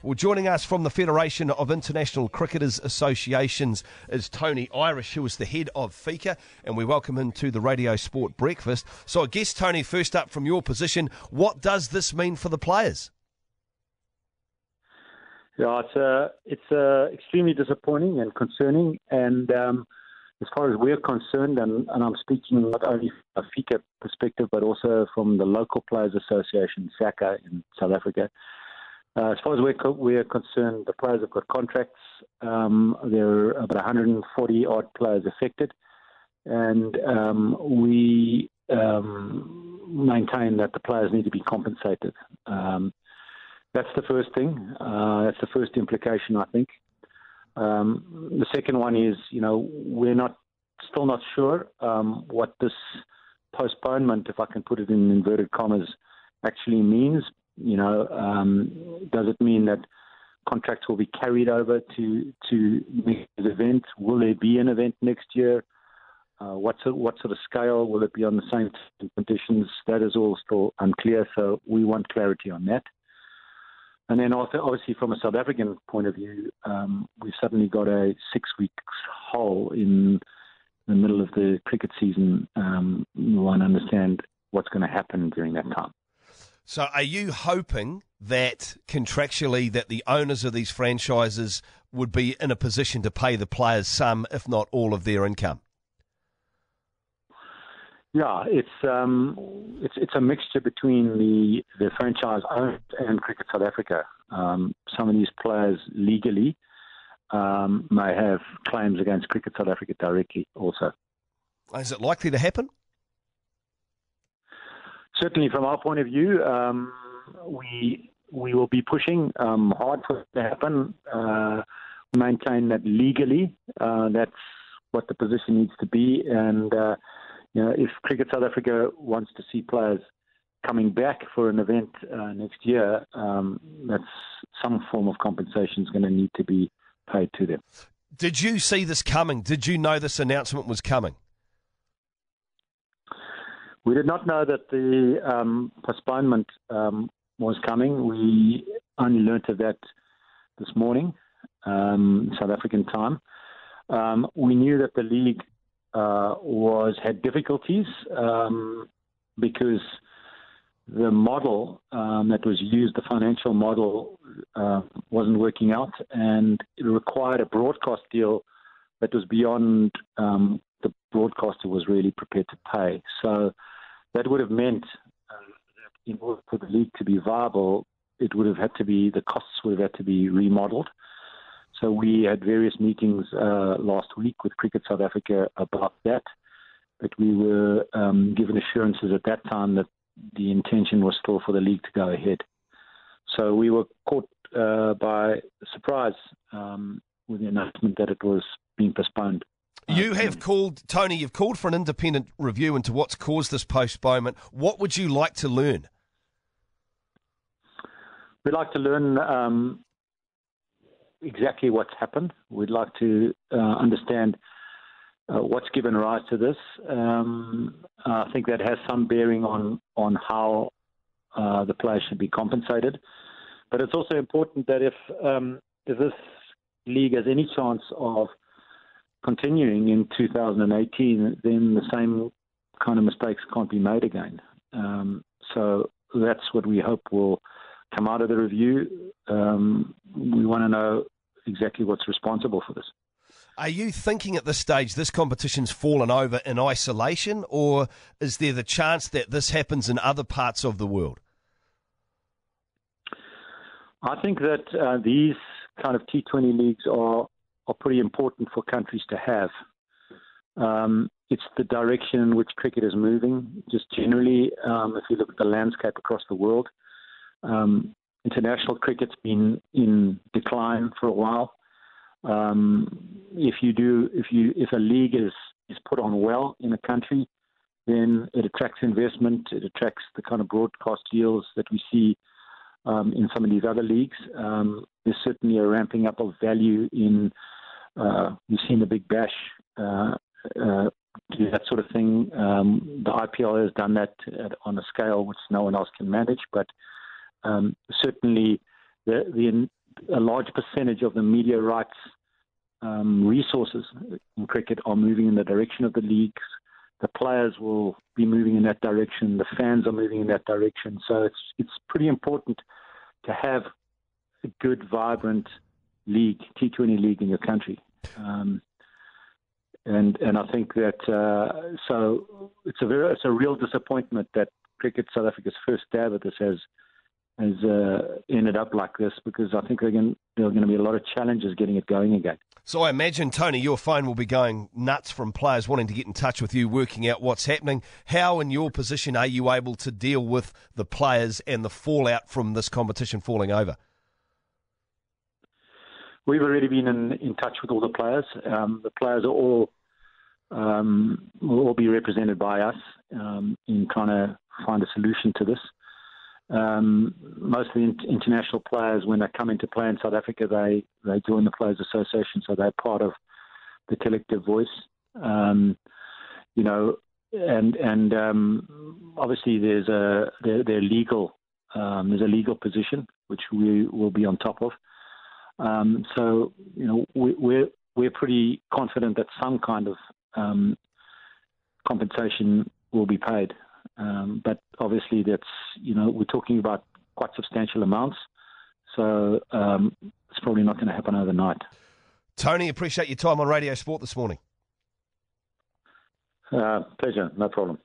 Well, joining us from the Federation of International Cricketers Associations is Tony Irish, who is the head of FICA, and we welcome him to the Radio Sport Breakfast. So, I guess, Tony, first up from your position, what does this mean for the players? Yeah, it's uh, it's uh, extremely disappointing and concerning. And um, as far as we're concerned, and, and I'm speaking not only from a FICA perspective, but also from the local Players Association, SACA, in South Africa. Uh, as far as we're, co- we're concerned, the players have got contracts. Um, there are about 140 odd players affected. And um, we um, maintain that the players need to be compensated. Um, that's the first thing. Uh, that's the first implication, I think. Um, the second one is, you know, we're not still not sure um, what this postponement, if I can put it in inverted commas, actually means. You know, um, does it mean that contracts will be carried over to to next event? Will there be an event next year? Uh, what sort, what sort of scale will it be on the same conditions? That is all still unclear. So we want clarity on that. And then also, obviously, from a South African point of view, um, we've suddenly got a six weeks hole in the middle of the cricket season. Um, we want to understand what's going to happen during that time. So, are you hoping that contractually that the owners of these franchises would be in a position to pay the players some, if not all, of their income? Yeah, it's um, it's it's a mixture between the the franchise owned and Cricket South Africa. Um, some of these players legally um, may have claims against Cricket South Africa directly. Also, is it likely to happen? Certainly, from our point of view, um, we we will be pushing um, hard for it to happen. Uh, maintain that legally, uh, that's what the position needs to be, and. Uh, you know, if Cricket South Africa wants to see players coming back for an event uh, next year, um, that's some form of compensation is going to need to be paid to them. Did you see this coming? Did you know this announcement was coming? We did not know that the um, postponement um, was coming. We only learnt of that this morning, um, South African time. Um, we knew that the league uh, was had difficulties um, because the model um, that was used, the financial model, uh, wasn't working out, and it required a broadcast deal that was beyond the broadcaster was really prepared to pay. So that would have meant uh, that in order for the league to be viable, it would have had to be the costs would have had to be remodeled. So we had various meetings uh, last week with Cricket South Africa about that, but we were um, given assurances at that time that the intention was still for the league to go ahead. So we were caught uh, by surprise um, with the announcement that it was being postponed. You have called, Tony, you've called for an independent review into what's caused this postponement. What would you like to learn? We'd like to learn um, exactly what's happened. We'd like to uh, understand uh, what's given rise to this. Um, I think that has some bearing on on how uh, the players should be compensated. But it's also important that if um, if this league has any chance of continuing in 2018, then the same kind of mistakes can't be made again. Um, so that's what we hope will come out of the review. Um, we want to know exactly what's responsible for this. Are you thinking at this stage this competition's fallen over in isolation, or is there the chance that this happens in other parts of the world? I think that uh, these kind of T20 leagues are are pretty important for countries to have. Um, it's the direction in which cricket is moving. Just generally, um, if you look at the landscape across the world, um, international cricket's been in decline for a while. Um, if you do, if you if a league is is put on well in a country, then it attracts investment. It attracts the kind of broadcast deals that we see um, in some of these other leagues. Um, there's certainly a ramping up of value in. Uh, we've seen the Big Bash uh, uh, do that sort of thing. Um, the IPL has done that on a scale which no one else can manage, but um, certainly, the, the a large percentage of the media rights um, resources in cricket are moving in the direction of the leagues. The players will be moving in that direction. The fans are moving in that direction. So it's it's pretty important to have a good, vibrant league, T20 league in your country. Um, and and I think that uh, so it's a very it's a real disappointment that cricket South Africa's first stab at this has has uh, ended up like this because I think there are going to be a lot of challenges getting it going again. So I imagine Tony, your phone will be going nuts from players wanting to get in touch with you, working out what's happening. How, in your position, are you able to deal with the players and the fallout from this competition falling over? We've already been in, in touch with all the players. Um, the players are all um, will all be represented by us um, in trying to find a solution to this. Um, most of the international players, when they come into play in South Africa, they, they join the Players Association, so they're part of the collective voice. Um, you know, and and um, obviously there's a there, there legal there's a legal position which we will be on top of. Um, so you know we, we're we're pretty confident that some kind of um, compensation will be paid. Um, but obviously, that's you know we're talking about quite substantial amounts, so um, it's probably not going to happen overnight. Tony, appreciate your time on Radio Sport this morning. Uh, pleasure, no problem.